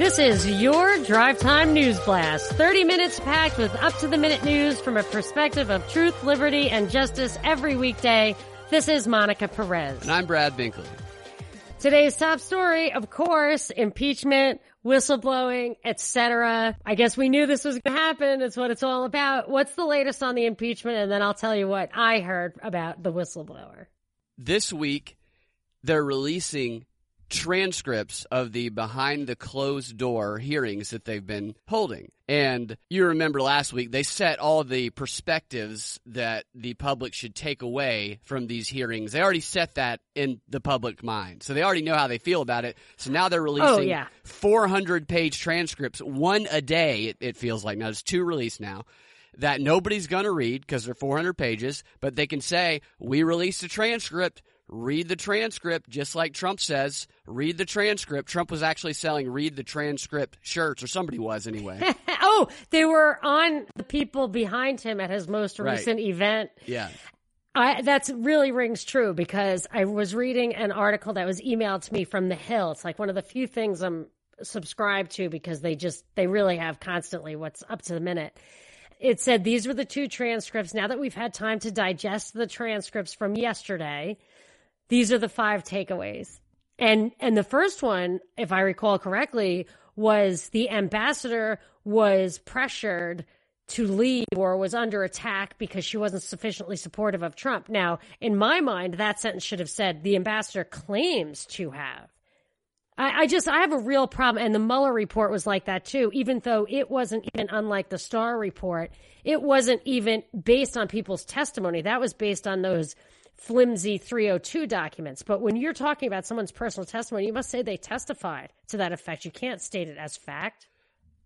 This is your Drive Time News Blast. 30 minutes packed with up to the minute news from a perspective of truth, liberty, and justice every weekday. This is Monica Perez. And I'm Brad Binkley. Today's top story, of course, impeachment, whistleblowing, etc. I guess we knew this was going to happen. It's what it's all about. What's the latest on the impeachment? And then I'll tell you what I heard about the whistleblower. This week, they're releasing transcripts of the behind the closed door hearings that they've been holding. And you remember last week, they set all the perspectives that the public should take away from these hearings. They already set that in the public mind. So they already know how they feel about it. So now they're oh, releasing oh, yeah. 400 page transcripts, one a day, it, it feels like. Now, there's two released now that nobody's going to read because they're 400 pages, but they can say, we released a transcript read the transcript, just like Trump says. Read the transcript. Trump was actually selling read the transcript shirts, or somebody was anyway. oh, they were on the people behind him at his most Right. recent event. Yeah. I, that's really rings true because I was reading an article that was emailed to me from The Hill. It's like one of the few things I'm subscribed to because they just, they really have constantly what's up to the minute. It said these were the two transcripts. Now that we've had time to digest the transcripts from yesterday, these are the five takeaways. And and the first one, if I recall correctly, was the ambassador was pressured to leave or was under attack because she wasn't sufficiently supportive of Trump. Now, in my mind, that sentence should have said the ambassador claims to have. I, I just I have a real problem, and the Mueller report was like that too. Even though it wasn't even unlike the Starr report, it wasn't even based on people's testimony. That was based on those flimsy 302 documents. But when you're talking about someone's personal testimony, you must say they testified to that effect. You can't state it as fact.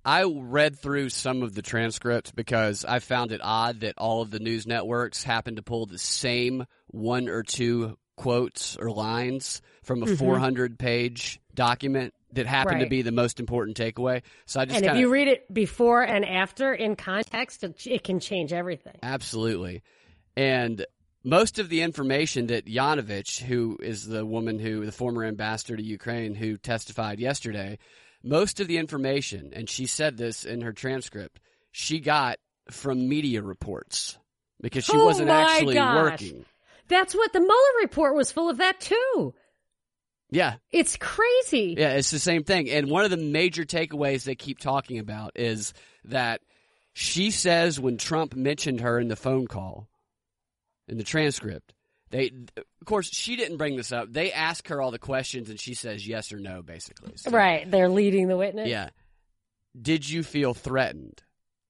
I read through some of the transcripts because I found it odd that all of the news networks happened to pull the same one or two quotes or lines from a 400 page document that happened to Mm-hmm. Be the most important takeaway. So I just And if you read it before and after in context, it, it can change everything. absolutely. And most of the information that Yanovich, who is the woman who, the former ambassador to Ukraine who testified yesterday, most of the information, and she said this in her transcript, she got from media reports because she Oh wasn't actually gosh. working. That's what the Mueller report was full of that too. Yeah, It's crazy. yeah, it's the same thing. And one of the major takeaways they keep talking about is that she says when Trump mentioned her in the phone call, in the transcript, they, of course, she didn't bring this up. They ask her all the questions, and she says yes or no, basically. So- Right. They're leading the witness. Yeah. Did you feel threatened?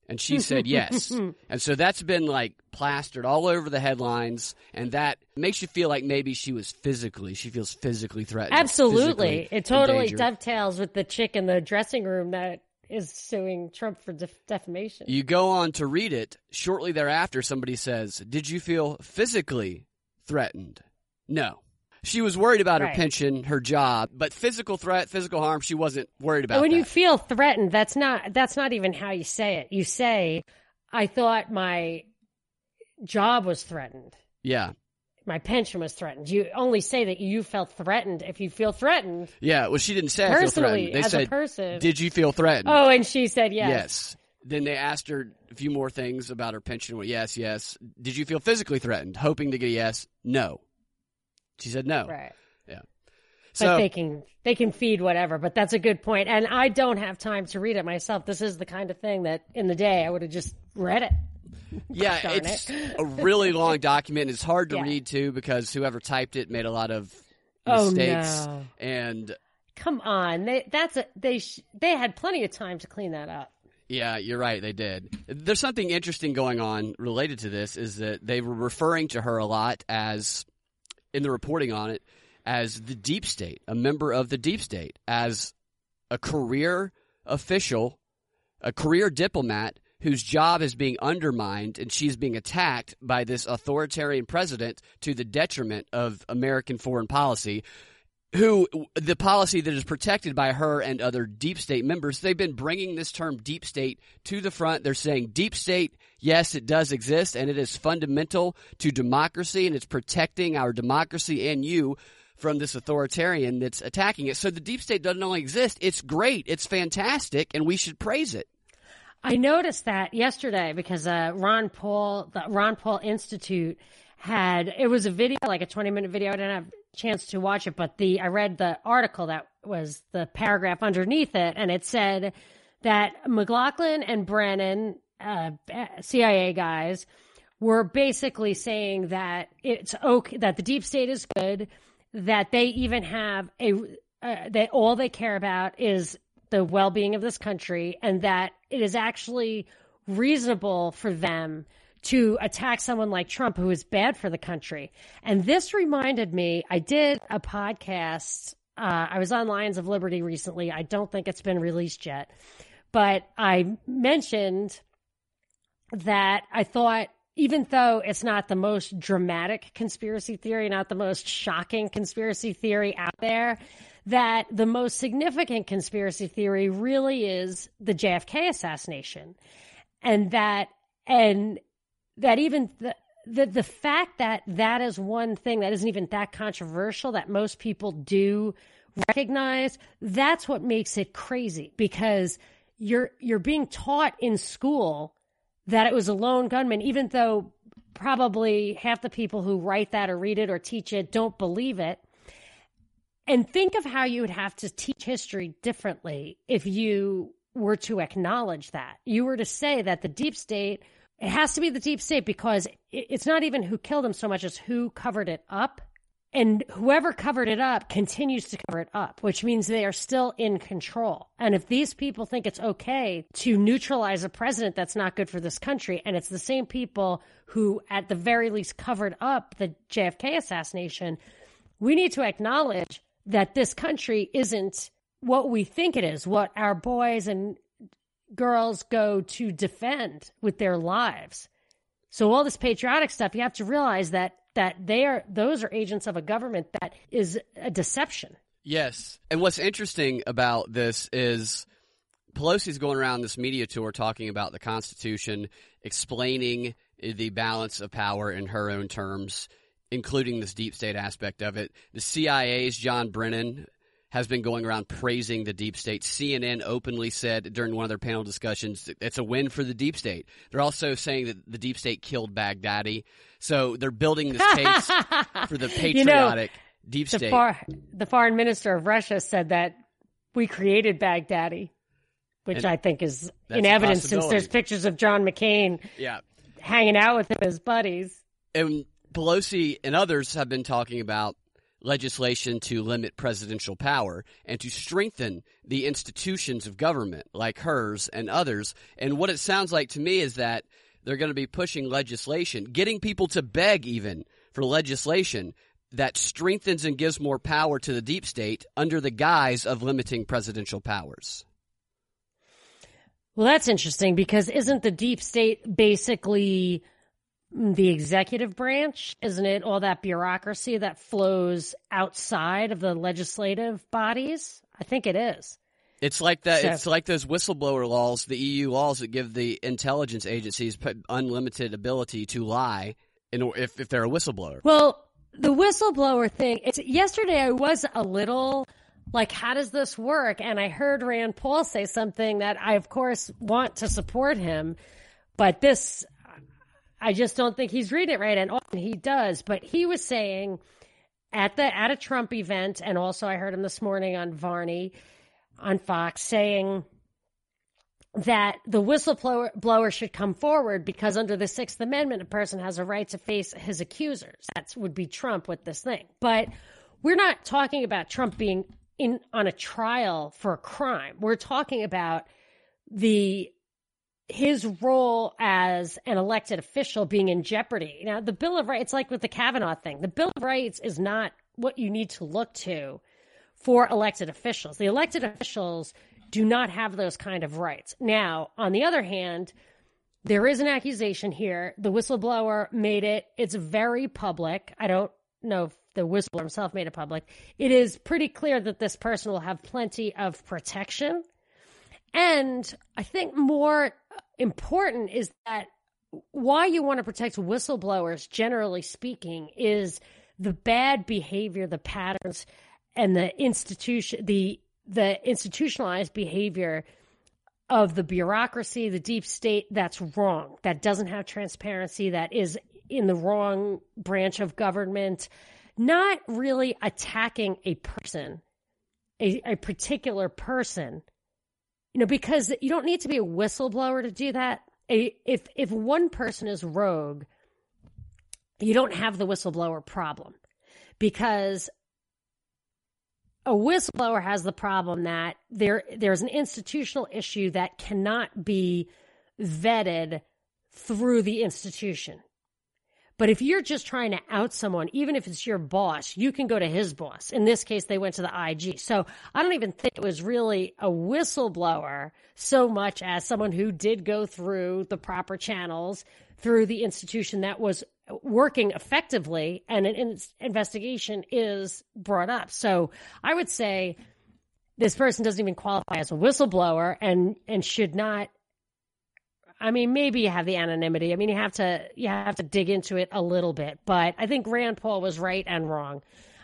And she said yes. and so that's been like plastered all over the headlines, and that makes you feel like maybe she was physically, she feels physically threatened. Absolutely. physically It totally endangered. dovetails with the chick in the dressing room that is suing Trump for def- defamation. You go on to read it. Shortly thereafter, somebody says, Did you feel physically threatened? No. She was worried about Right. her pension, her job, but physical threat, physical harm, she wasn't worried about when that. you feel threatened, that's not that's not even how you say it. You say, "I thought my job was threatened. yeah. My pension was threatened." You only say that you felt threatened if you feel threatened Yeah. Well, she didn't say I feel personally threatened. They as said, a person. Did you feel threatened? oh, and she said yes. Yes. Then they asked her a few more things about her pension. Well, yes, yes. Did you feel physically threatened? Hoping to get a yes. No. She said no. Right. Yeah. But So they can they can feed whatever. But that's a good point. And I don't have time to read it myself. This is the kind of thing that in the day I would have just read it. yeah, it's a really long document. It's hard to Yeah. read too because whoever typed it made a lot of Oh, mistakes. no. And Come on, they that's a they sh- they had plenty of time to clean that up. yeah, you're right. They did. There's something interesting going on related to this. Is that they were referring to her a lot as in the reporting on it as the deep state, a member of the deep state, as a career official, a career diplomat whose job is being undermined and she's being attacked by this authoritarian president to the detriment of American foreign policy. Who the policy that is protected by her and other deep state members, they've been bringing this term deep state to the front. They're saying deep state, yes, it does exist and it is fundamental to democracy and it's protecting our democracy and you. from this authoritarian that's attacking it. So the deep state doesn't only exist, it's great, it's fantastic, and we should praise it. I noticed that yesterday because uh, Ron Paul, the Ron Paul Institute had it was a video, like a twenty minute video. I didn't have a chance to watch it, but the I read the article that was the paragraph underneath it, and it said that McLaughlin and Brennan, uh, CIA guys, were basically saying that it's okay that the deep state is good, that they even have a uh, that all they care about is the well being of this country, and that it is actually reasonable for them to attack someone like Trump who is bad for the country. And this reminded me, I did a podcast. Uh, I was on Lions of Liberty recently. I don't think it's been released yet, but I mentioned that I thought even though it's not the most dramatic conspiracy theory, not the most shocking conspiracy theory out there, that the most significant conspiracy theory really is the JFK assassination. And that, and that even the, the, the fact that that is one thing that isn't even that controversial that most people do recognize, that's what makes it crazy because you're, you're being taught in school that it was a lone gunman, even though probably half the people who write that or read it or teach it don't believe it. And think of how you would have to teach history differently if you were to acknowledge that. You were to say that the deep state, it has to be the deep state because it's not even who killed him so much as who covered it up. And whoever covered it up continues to cover it up, which means they are still in control. And if these people think it's okay to neutralize a president that's not good for this country, and it's the same people who, at the very least, covered up the JFK assassination, we need to acknowledge that this country isn't what we think it is, what our boys and girls go to defend with their lives. So all this patriotic stuff, you have to realize that that they are those are agents of a government that is a deception. Yes. And what's interesting about this is Pelosi's going around this media tour talking about the Constitution, explaining the balance of power in her own terms, including this deep state aspect of it. The CIA's John Brennan has been going around praising the deep state. CNN openly said during one of their panel discussions it's a win for the deep state. They're also saying that the deep state killed Baghdadi. So they're building this case for the patriotic you know, deep state. The, far, the foreign minister of Russia said that we created Baghdadi, which and I think is in evidence since there's pictures of John McCain yeah. hanging out with him as buddies. And Pelosi and others have been talking about legislation to limit presidential power and to strengthen the institutions of government like hers and others. And what it sounds like to me is that they're going to be pushing legislation, getting people to beg even for legislation that strengthens and gives more power to the deep state under the guise of limiting presidential powers. Well, that's interesting because isn't the deep state basically the executive branch, isn't it? All that bureaucracy that flows outside of the legislative bodies. I think it is. It's like that. So, it's like those whistleblower laws, the EU laws that give the intelligence agencies unlimited ability to lie, in, if if they're a whistleblower. Well, the whistleblower thing. It's yesterday. I was a little like, how does this work? And I heard Rand Paul say something that I, of course, want to support him, but this I just don't think he's reading it right, and often he does. But he was saying at the at a Trump event, and also I heard him this morning on Varney on Fox saying that the whistleblower should come forward because under the Sixth Amendment, a person has a right to face his accusers. That would be Trump with this thing. But we're not talking about Trump being in on a trial for a crime. We're talking about the his role as an elected official being in jeopardy. Now, the Bill of Rights, like with the Kavanaugh thing. The Bill of Rights is not what you need to look to for elected officials. The elected officials do not have those kind of rights. Now, on the other hand, there is an accusation here. The whistleblower made it. It's very public. I don't know if the whistleblower himself made it public. It is pretty clear that this person will have plenty of protection. And I think more important is that why you want to protect whistleblowers, generally speaking, is the bad behavior, the patterns, and the institution, the the institutionalized behavior of the bureaucracy, the deep state, that's wrong. That doesn't have transparency. That is in the wrong branch of government. Not really attacking a person, a, a particular person, you know, because you don't need to be a whistleblower to do that. If if one person is rogue, you don't have the whistleblower problem because a whistleblower has the problem that there there's an institutional issue that cannot be vetted through the institution. But if you're just trying to out someone, even if it's your boss, you can go to his boss. In this case, they went to the IG. So I don't even think it was really a whistleblower so much as someone who did go through the proper channels through the institution that was working effectively and an investigation is brought up. So I would say this person doesn't even qualify as a whistleblower and, and should not I mean, maybe you have the anonymity. I mean, you have to you have to dig into it a little bit. But I think Rand Paul was right and wrong.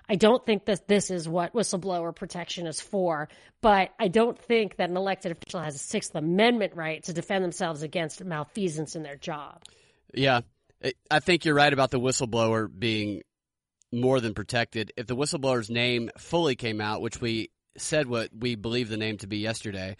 I don't think that this is what whistleblower protection is for, but I don't think that an elected official has a Sixth Amendment right to defend themselves against malfeasance in their job. Yeah, I think you're right about the whistleblower being more than protected. If the whistleblower's name fully came out, which we said what we believe the name to be yesterday,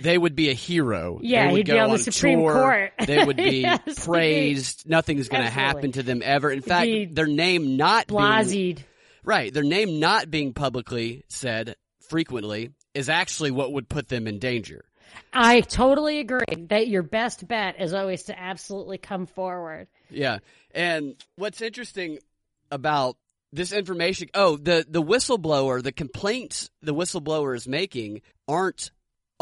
they would be a hero. Yeah, they would he'd go be on the Supreme tour. Court. They would be Yes, praised. Nothing's going to happen to them ever. In fact, Be their name not being right, their name not being publicly said frequently is actually what would put them in danger. I totally agree that your best bet is always to absolutely come forward. Yeah. And what's interesting about this information oh, the the whistleblower, the complaints the whistleblower is making aren't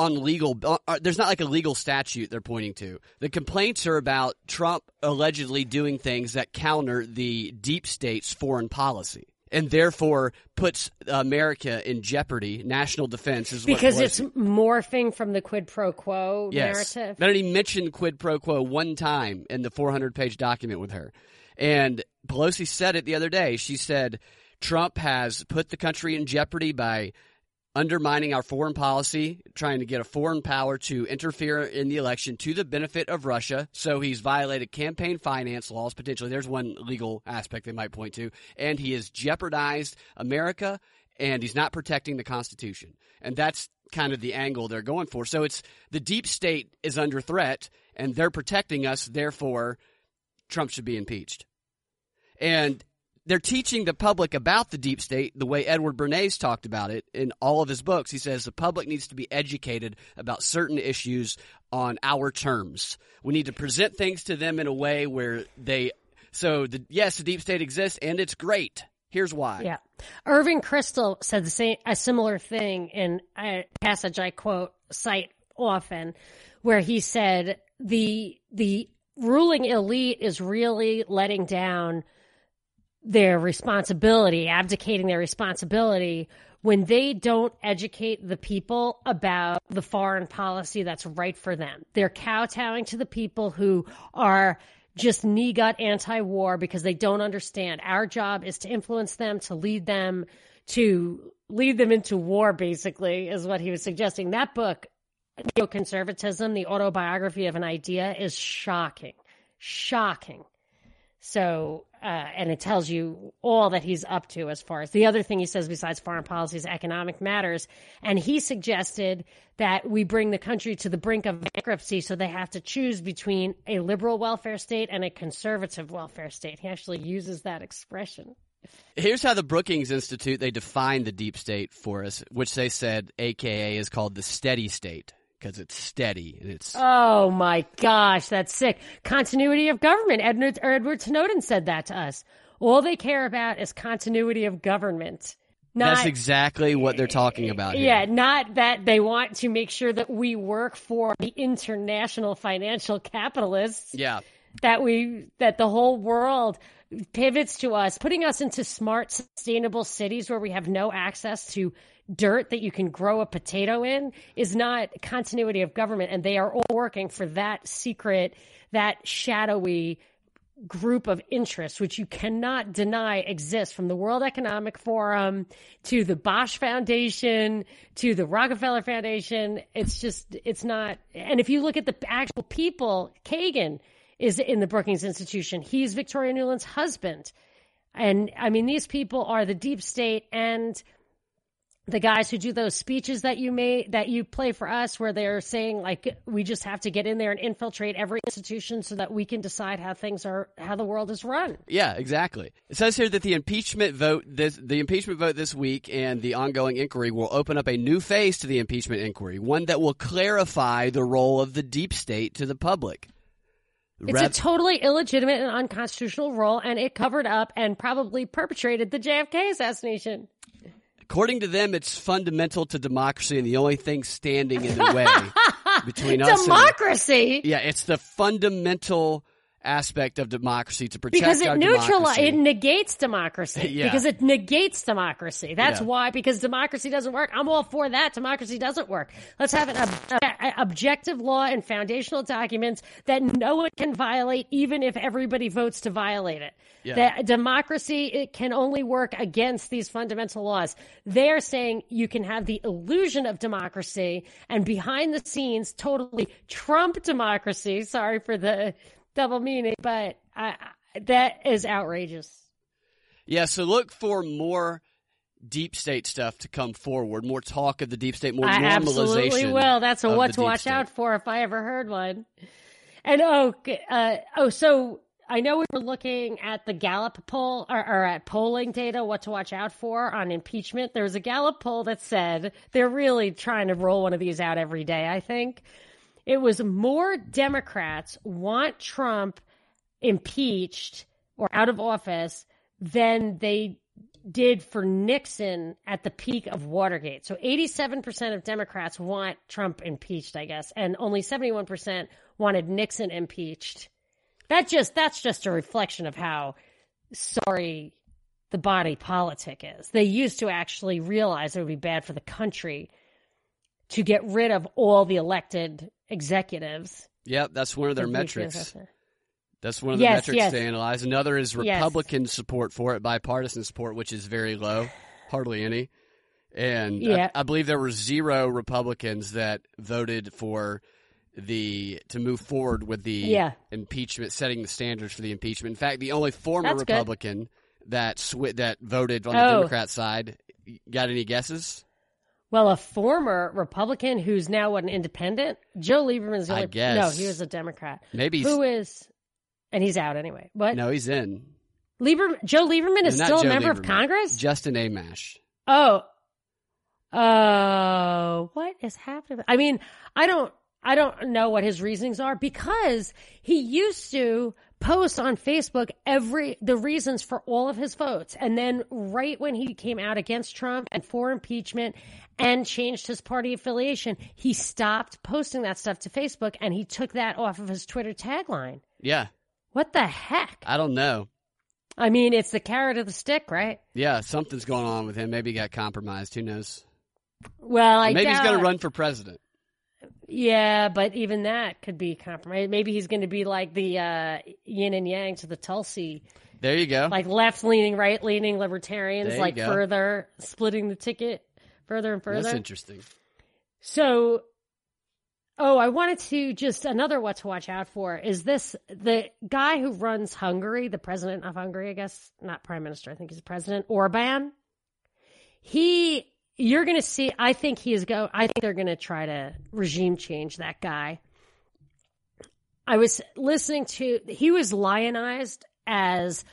on legal uh, uh, there's not like a legal statute they're pointing to. The complaints are about Trump allegedly doing things that counter the deep state's foreign policy. And therefore puts America in jeopardy. National defense is Because it's morphing from the quid pro quo Yes. narrative. Not only mentioned quid pro quo one time in the 400 page document with her. And Pelosi said it the other day. She said Trump has put the country in jeopardy by undermining our foreign policy, trying to get a foreign power to interfere in the election to the benefit of Russia. So he's violated campaign finance laws, potentially. There's one legal aspect they might point to. And he has jeopardized America and he's not protecting the Constitution. And that's kind of the angle they're going for. So it's the deep state is under threat and they're protecting us, therefore Trump should be impeached. And they're teaching the public about the deep state the way Edward Bernays talked about it in all of his books. He says the public needs to be educated about certain issues on our terms. We need to present things to them in a way where they so the yes, the deep state exists and it's great. Here's why. Yeah. Irving Kristol said the same, a similar thing in a passage I quote, cite often, where he said the, the ruling elite is really letting down their responsibility, abdicating their responsibility when they don't educate the people about the foreign policy that's right for them. They're kowtowing to the people who are just knee gut anti war because they don't understand. Our job is to influence them, to lead them, to lead them into war, basically, is what he was suggesting. That book, Neoconservatism, the autobiography of an idea, is shocking. Shocking. So, uh, and it tells you all that he's up to as far as the other thing he says besides foreign policy is economic matters. And he suggested that we bring the country to the brink of bankruptcy so they have to choose between a liberal welfare state and a conservative welfare state. He actually uses that expression. Here's how the Brookings Institute they define the deep state for us, which they said AKA is called the steady state because it's steady it's Oh my gosh, that's sick. Continuity of government. Edward, Edward Snowden said that to us. All they care about is continuity of government. Not, that's exactly what they're talking eh, about eh, here. Yeah, not that they want to make sure that we work for the international financial capitalists. Yeah. That we that the whole world pivots to us, putting us into smart, sustainable cities where we have no access to dirt that you can grow a potato in is not continuity of government. And they are all working for that secret, that shadowy group of interests, which you cannot deny exists from the World Economic Forum to the Bosch Foundation to the Rockefeller Foundation. It's just, it's not. And if you look at the actual people, Kagan is in the Brookings Institution. He's Victoria Nuland's husband. And I mean, these people are the deep state and the guys who do those speeches that you made that you play for us where they're saying like we just have to get in there and infiltrate every institution so that we can decide how things are how the world is run. Yeah exactly. It says here that the impeachment vote this the impeachment vote this week and the ongoing inquiry will open up a new phase to the impeachment inquiry one that will clarify the role of the deep state to the public. It's a totally illegitimate and unconstitutional role, and it covered up and probably perpetrated the JFK assassination. According to them, it's fundamental to democracy and the only thing standing in the way between us democracy. yeah, it's the fundamental aspect of democracy to protect because it neutralizes it negates democracy. Yeah. because it negates democracy. That's Yeah. why because democracy doesn't work. I'm all for that. Democracy doesn't work. Let's have an ob- a- objective law and foundational documents that no one can violate even if everybody votes to violate it. Yeah. that democracy it can only work against these fundamental laws. They're saying you can have the illusion of democracy and behind the scenes totally trump democracy. Sorry for the double meaning, but I, I, that is outrageous. Yeah, so look for more deep state stuff to come forward, more talk of the deep state, more I normalization. absolutely will. That's a what to watch state. out for if I ever heard one. And oh, uh, oh, so I know we were looking at the Gallup poll or, or at polling data, what to watch out for on impeachment. There was a Gallup poll that said they're really trying to roll one of these out every day. I think it was more Democrats want Trump impeached or out of office than they did for Nixon at the peak of Watergate. So 87% of Democrats want Trump impeached, I guess, and only 71% wanted Nixon impeached. That just that's just a reflection of how sorry the body politic is. They used to actually realize it would be bad for the country to get rid of all the elected executives. Yep, that's one of their metrics. That's one of the Yes, metrics yes. to analyze. Another is Yes. Republican support for it, bipartisan support, which is very low, hardly any. And Yeah. I, I believe there were zero Republicans that voted for the to move forward with the Yeah. impeachment, setting the standards for the impeachment. In fact, the only former That's good. Republican that swi- that voted on the Oh. Democrat side. Got any guesses? Well, a former Republican who's now an independent, Joe Lieberman's the I only. guess. No, he was a Democrat. Maybe Who is, and he's out anyway. What? no, he's in. Lieber, Joe Lieberman is Not still a Joe member of Congress. Justin Amash. Oh, oh, what is happening? I mean, I don't, I don't know what his reasonings are because he used to post on Facebook every the reasons for all of his votes, and then right when he came out against Trump and for impeachment and changed his party affiliation, he stopped posting that stuff to Facebook and he took that off of his Twitter tagline. Yeah, What the heck? I don't know. I mean, it's the carrot of the stick, right? Yeah, something's going on with him. Maybe he got compromised. Who knows? Well, I Maybe he's going to run for president. Yeah, but even that could be compromised. Maybe he's going to be like the uh, yin and yang to the Tulsi, There you go. like left leaning, right leaning libertarians, like go. further splitting the ticket further and further. That's interesting. So, oh, I wanted to just another what to watch out for is this the guy who runs Hungary, the president of Hungary, I guess, not prime minister, I think he's president, Orban. He, you're going to see, I think he is go, I think they're going to try to regime change that guy. I was listening to, he was lionized as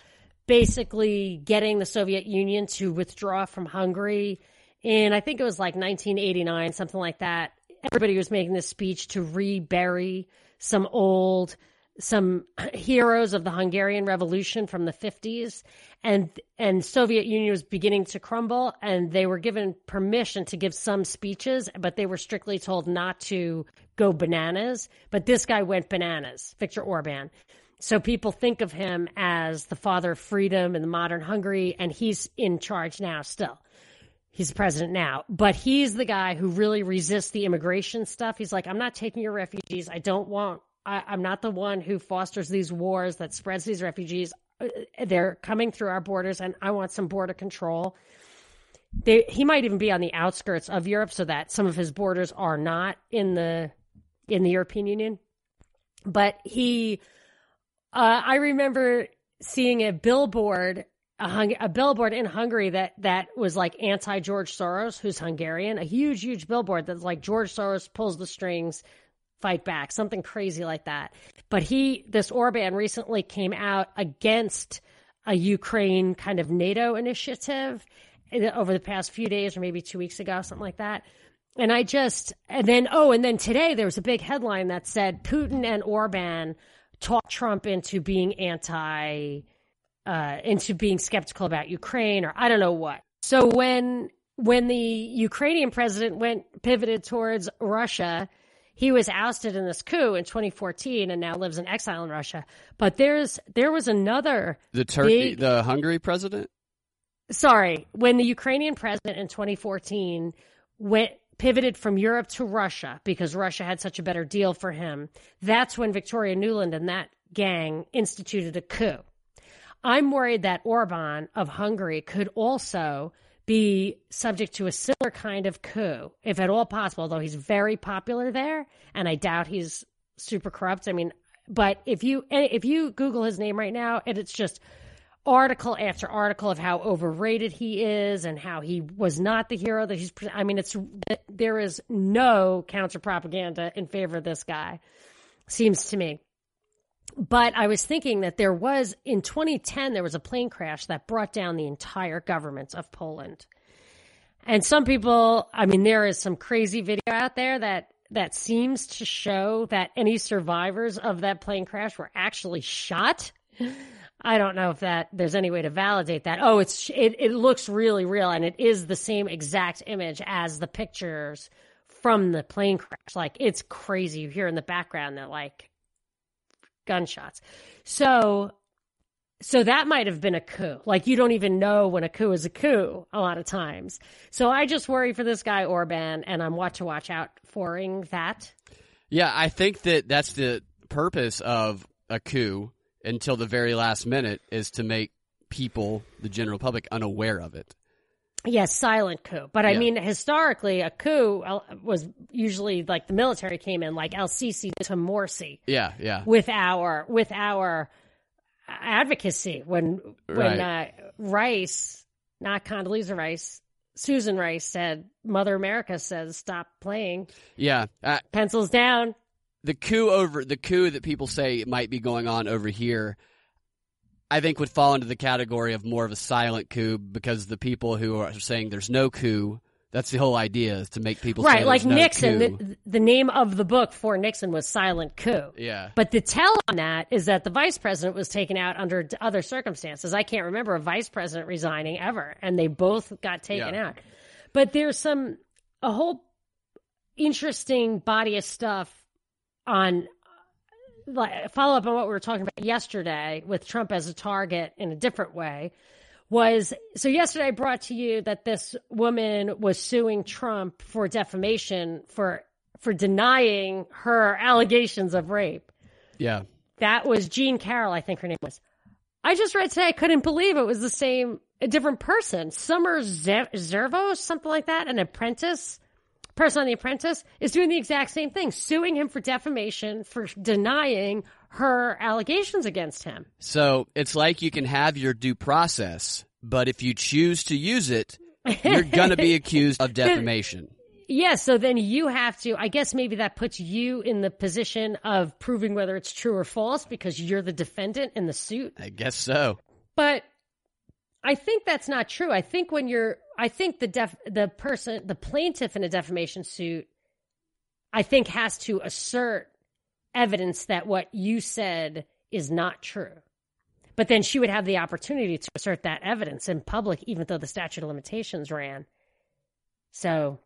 basically getting the Soviet Union to withdraw from Hungary in, I think it was like 1989, something like that. Everybody was making this speech to rebury some old, some heroes of the Hungarian Revolution from the 50s. And, and Soviet Union was beginning to crumble and they were given permission to give some speeches, but they were strictly told not to go bananas. But this guy went bananas, Viktor Orban. So people think of him as the father of freedom in the modern Hungary, and he's in charge now still. He's president now, but he's the guy who really resists the immigration stuff. He's like, I'm not taking your refugees. I don't want, I, I'm not the one who fosters these wars that spreads these refugees. Uh, They're coming through our borders, and I want some border control. They, he might even be on the outskirts of Europe, so that some of his borders are not in the in the European Union. But he, uh, I remember seeing a billboard, a, hung, a billboard in Hungary that that was like anti George Soros, who's Hungarian, a huge, huge billboard that's like George Soros pulls the strings, fight back, something crazy like that. But he, this Orban recently came out against a Ukraine kind of NATO initiative over the past few days or maybe two weeks ago, something like that. And I just, and then, oh, and then today there was a big headline that said Putin and Orban talked Trump into being anti, uh, into being skeptical about Ukraine or I don't know what. So when, when the Ukrainian president went pivoted towards Russia, he was ousted in this coup in 2014 and now lives in exile in Russia. But there's, there was another, The Turkey, Big- the Hungary president. sorry, when the Ukrainian president in 2014 went pivoted from Europe to Russia because Russia had such a better deal for him, that's when Victoria Nuland and that gang instituted a coup. I'm worried that Orban of Hungary could also be subject to a similar kind of coup, if at all possible, although he's very popular there, and I doubt he's super corrupt. I mean, but if you eh, if you Google his name right now, and it's just article after article of how overrated he is and how he was not the hero that he's. I mean, it's there is no counter propaganda in favor of this guy. Seems to me. But I was thinking that there was in 2010 there was a plane crash that brought down the entire government of Poland. And some people, I mean there is some crazy video out there that that seems to show that any survivors of that plane crash were actually shot. I don't know if that there's any way to validate that. Oh, it's it, it looks really real and it is the same exact image as the pictures from the plane crash. Like it's crazy. You hear in the background that like gunshots. So so that might have been a coup. Like you don't even know when a coup is a coup a lot of times. So I just worry for this guy Orban and I'm watch to watch out foring that. Yeah, I think that that's the purpose of a coup until the very last minute is to make people, the general public, unaware of it. Yes, silent coup. But I Yeah. mean, historically, a coup uh, was usually like the military came in, like El Sisi to Morsi, Yeah, yeah. with our with our advocacy when when uh, Rice, not Condoleezza Rice, Susan Rice said, "Mother America says stop playing, Yeah. Uh, pencils down." the coup over the coup that people say might be going on over here I think would fall into the category of more of a silent coup because the people who are saying there's no coup that's the whole idea is to make people right, like no Nixon. The, the name of the book for Nixon was Silent Coup. yeah But the tell on that is that the vice president was taken out under other circumstances. I can't remember a vice president resigning ever, and they both got taken Yeah. out. But there's some a whole interesting body of stuff on like follow up on what we were talking about yesterday with Trump as a target in a different way was so yesterday I brought to you that this woman was suing Trump for defamation for for denying her allegations of rape. yeah That was Jean Carroll, I think her name was. I just read today, I couldn't believe it was the same, a different person. Summer Ze- Zervos, something like that, an apprentice, person on The Apprentice, is doing the exact same thing, suing him for defamation for denying her allegations against him. so it's like you can have your due process but if you choose to use it you're going to be accused of defamation Yeah, so then you have to, I guess maybe that puts you in the position of proving whether it's true or false because you're the defendant in the suit. I guess so But I think that's not true. I think when you're, I think the def, the person, the plaintiff in a defamation suit, I think has to assert evidence that what you said is not true. But then she would have the opportunity to assert that evidence in public, even though the statute of limitations ran. So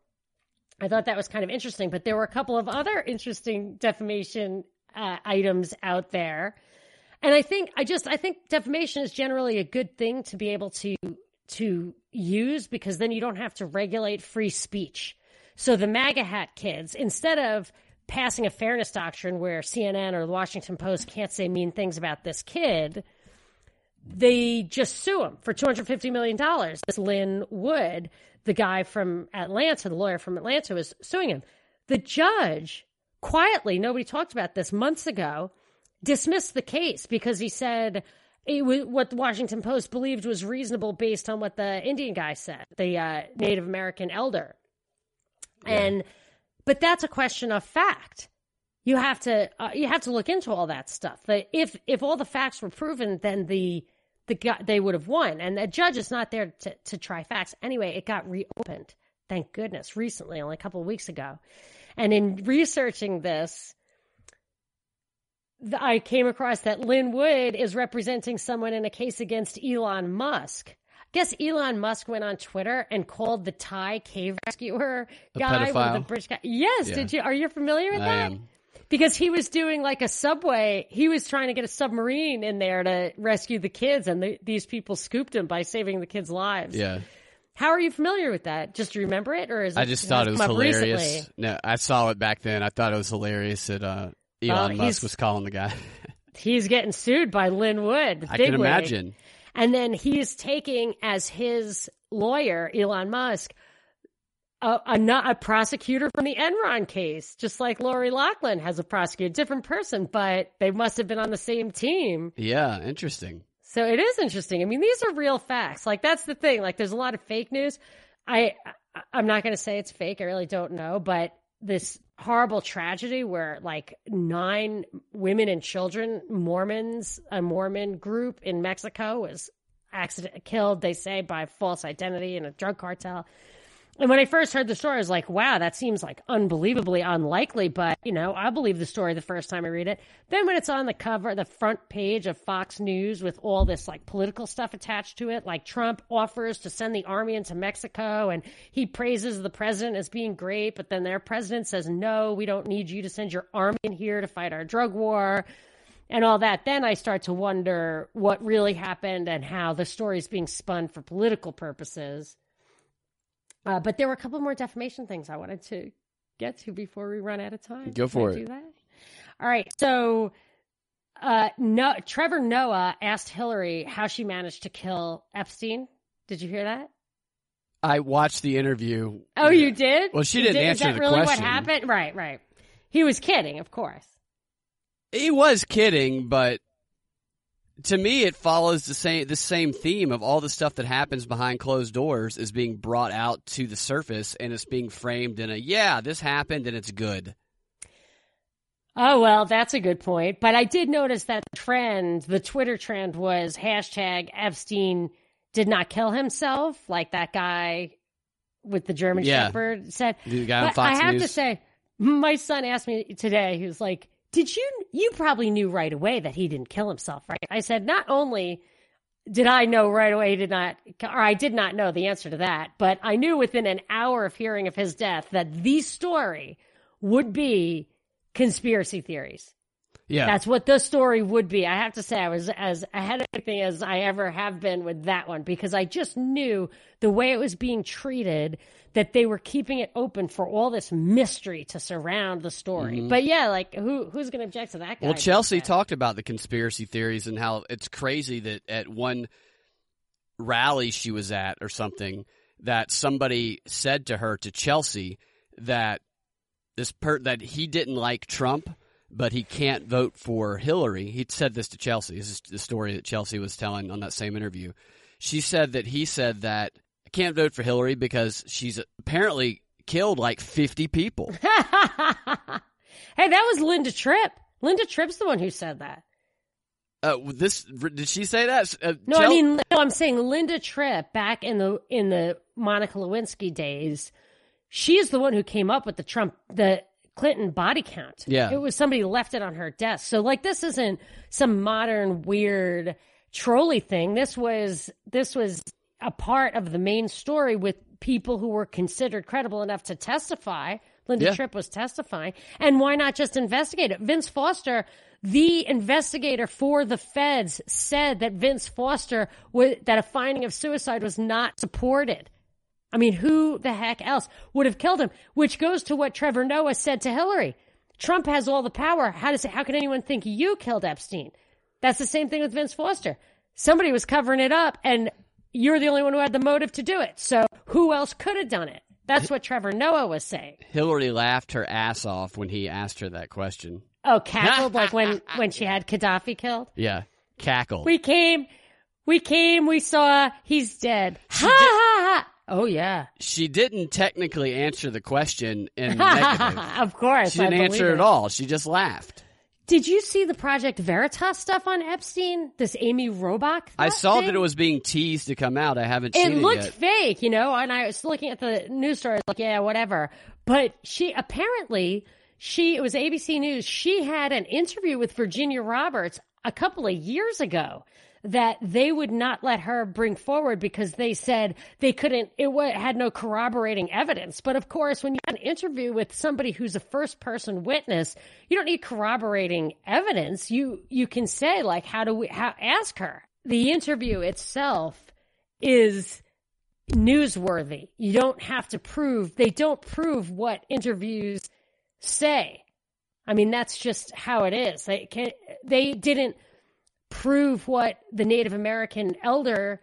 I thought that was kind of interesting. But there were a couple of other interesting defamation uh, items out there. And I think I just I think defamation is generally a good thing to be able to to use because then you don't have to regulate free speech. So the MAGA hat kids, instead of passing a fairness doctrine where CNN or the Washington Post can't say mean things about this kid, they just sue him for $250 million. This Lin Wood, the guy from Atlanta, the lawyer from Atlanta, was suing him. The judge, quietly, nobody talked about this months ago, dismissed the case because he said it was, what the Washington Post believed was reasonable based on what the Indian guy said, the uh, Native American elder. Yeah. And but that's a question of fact. You have to uh, you have to look into all that stuff. The, if if all the facts were proven, then the the they would have won. And the judge is not there to to try facts anyway. It got reopened, thank goodness, recently, only a couple of weeks ago. And in researching this, I came across that Lin Wood is representing someone in a case against Elon Musk. I guess Elon Musk went on Twitter and called the Thai cave rescuer a guy pedophile? with the bridge guy. Yes, Yeah. did you? Are you familiar with I that? am. Because he was doing like a subway. He was trying to get a submarine in there to rescue the kids, and the, these people scooped him by saving the kids' lives. Yeah. How are you familiar with that? Just remember it, or is it? I just thought it was hilarious. recently? No, I saw it back then. I thought it was hilarious that uh, Elon he's- Musk was calling the guy. He's getting sued by Lin Wood. I can imagine. And then he's taking as his lawyer, Elon Musk, a, a, not- a prosecutor from the Enron case, just like Lori Loughlin has a prosecutor, different person, but they must have been on the same team. Yeah, interesting. So it is interesting. I mean, these are real facts. Like that's the thing. Like there's a lot of fake news. I I'm not going to say it's fake. I really don't know, but this horrible tragedy where like nine women and children, Mormons, a Mormon group in Mexico was accident killed, they say, by false identity in a drug cartel. And when I first heard the story, I was like, wow, that seems like unbelievably unlikely, but you know, I believe the story the first time I read it. Then when it's on the cover, the front page of Fox News with all this like political stuff attached to it, like Trump offers to send the army into Mexico and he praises the president as being great, but then their president says, no, we don't need you to send your army in here to fight our drug war and all that, then I start to wonder what really happened and how the story is being spun for political purposes. Uh, but there were a couple more defamation things I wanted to get to before we run out of time. Go Can for I it. Do that? All right. So, uh, no, Trevor Noah asked Hillary how she managed to kill Epstein. Did you hear that? I watched the interview. Oh, you did? Well, she You didn't did? answer Is that the really question. what happened? Right, right. He was kidding, of course. He was kidding, but to me, it follows the same the same theme of all the stuff that happens behind closed doors is being brought out to the surface, and it's being framed in a yeah, this happened and it's good. Oh, well, that's a good point. But I did notice that the trend, the Twitter trend was hashtag Epstein did not kill himself, like that guy with the German Yeah. Shepherd said. The guy on Fox I have News. to say, my son asked me today, he was like, Did you, you probably knew right away that he didn't kill himself, right? I said, Not only did I know right away he did not, or I did not know the answer to that, but I knew within an hour of hearing of his death that the story would be conspiracy theories. Yeah, That's what the story would be. I have to say, I was as ahead of everything as I ever have been with that one because I just knew the way it was being treated that they were keeping it open for all this mystery to surround the story. But yeah, like who who's going to object to that guy? Mm-hmm. Well, Chelsea talked about the conspiracy theories and how it's crazy that at one rally she was at or something that somebody said to her to Chelsea that this per that he didn't like Trump but he can't vote for Hillary. He said this to Chelsea. This is the story that Chelsea was telling on that same interview. She said that he said that I can't vote for Hillary because she's apparently killed like 50 people. hey, that was Linda Tripp. Linda Tripp's the one who said that. Uh, this did she say that? Uh, No, I mean, no, I'm saying Linda Tripp back in the in the Monica Lewinsky days. She's the one who came up with the Trump the Clinton body count. Yeah. it was somebody left it on her desk. So like, this isn't some modern weird trolley thing. This was this was a part of the main story with people who were considered credible enough to testify. Linda Yeah. Tripp was testifying, and why not just investigate it? Vince Foster, the investigator for the feds, said that Vince Foster was, that a finding of suicide was not supported. I mean, who the heck else would have killed him? Which goes to what Trevor Noah said to Hillary. Trump has all the power. How does how can anyone think you killed Epstein? That's the same thing with Vince Foster. Somebody was covering it up, and you're the only one who had the motive to do it. So who else could have done it? That's what Trevor Noah was saying. Hillary laughed her ass off when he asked her that question. Oh, cackled like when when she had Gaddafi killed. Yeah, cackle. We came, we came, we saw he's dead. Ha ha. Oh yeah. she didn't technically answer the question in the negative. of course. She didn't answer believe at all. She just laughed. Did you see the Project Veritas stuff on Epstein? This Amy Robach? I saw thing? that it was being teased to come out. I haven't It seen it looked fake, you know, and I was looking at the news story, like, yeah, whatever. But she apparently, she, it was ABC News, she had an interview with Virginia Roberts a couple of years ago that they would not let her bring forward because they said they couldn't, it had no corroborating evidence. But of course, when you have an interview with somebody who's a first person witness, you don't need corroborating evidence. You, you can say, like, how do we, how, ask her. The interview itself is newsworthy. You don't have to prove, they don't prove what interviews say. I mean, that's just how it is. They can, they didn't prove what the Native American elder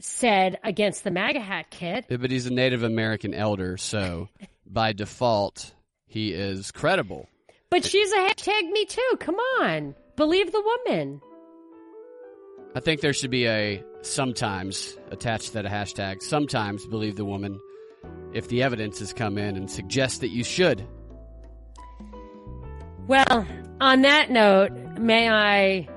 said against the MAGA hat kid. Yeah, But he's a Native American elder, so by default, he is credible. But she's a hashtag me too. Come on. Believe the woman. I think there should be a sometimes attached to that hashtag. Sometimes believe the woman if the evidence has come in and suggests that you should. Well, on that note, may I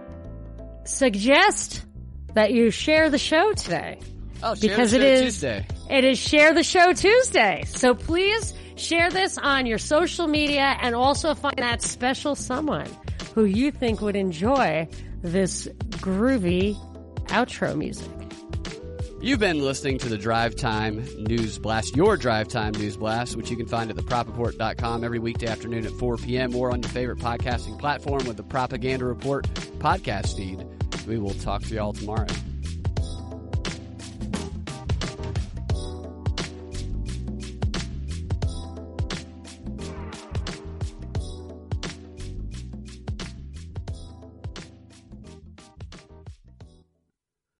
suggest that you share the show today? Oh, share Because the it is- Tuesday. It is Share the Show Tuesday. So please share this on your social media and also find that special someone who you think would enjoy this groovy outro music. You've been listening to the Drive Time News Blast, your Drive Time News Blast, which you can find at thepropreport.com every weekday afternoon at 4 p.m. or on your favorite podcasting platform with the Propaganda Report podcast feed. We will talk to y'all tomorrow.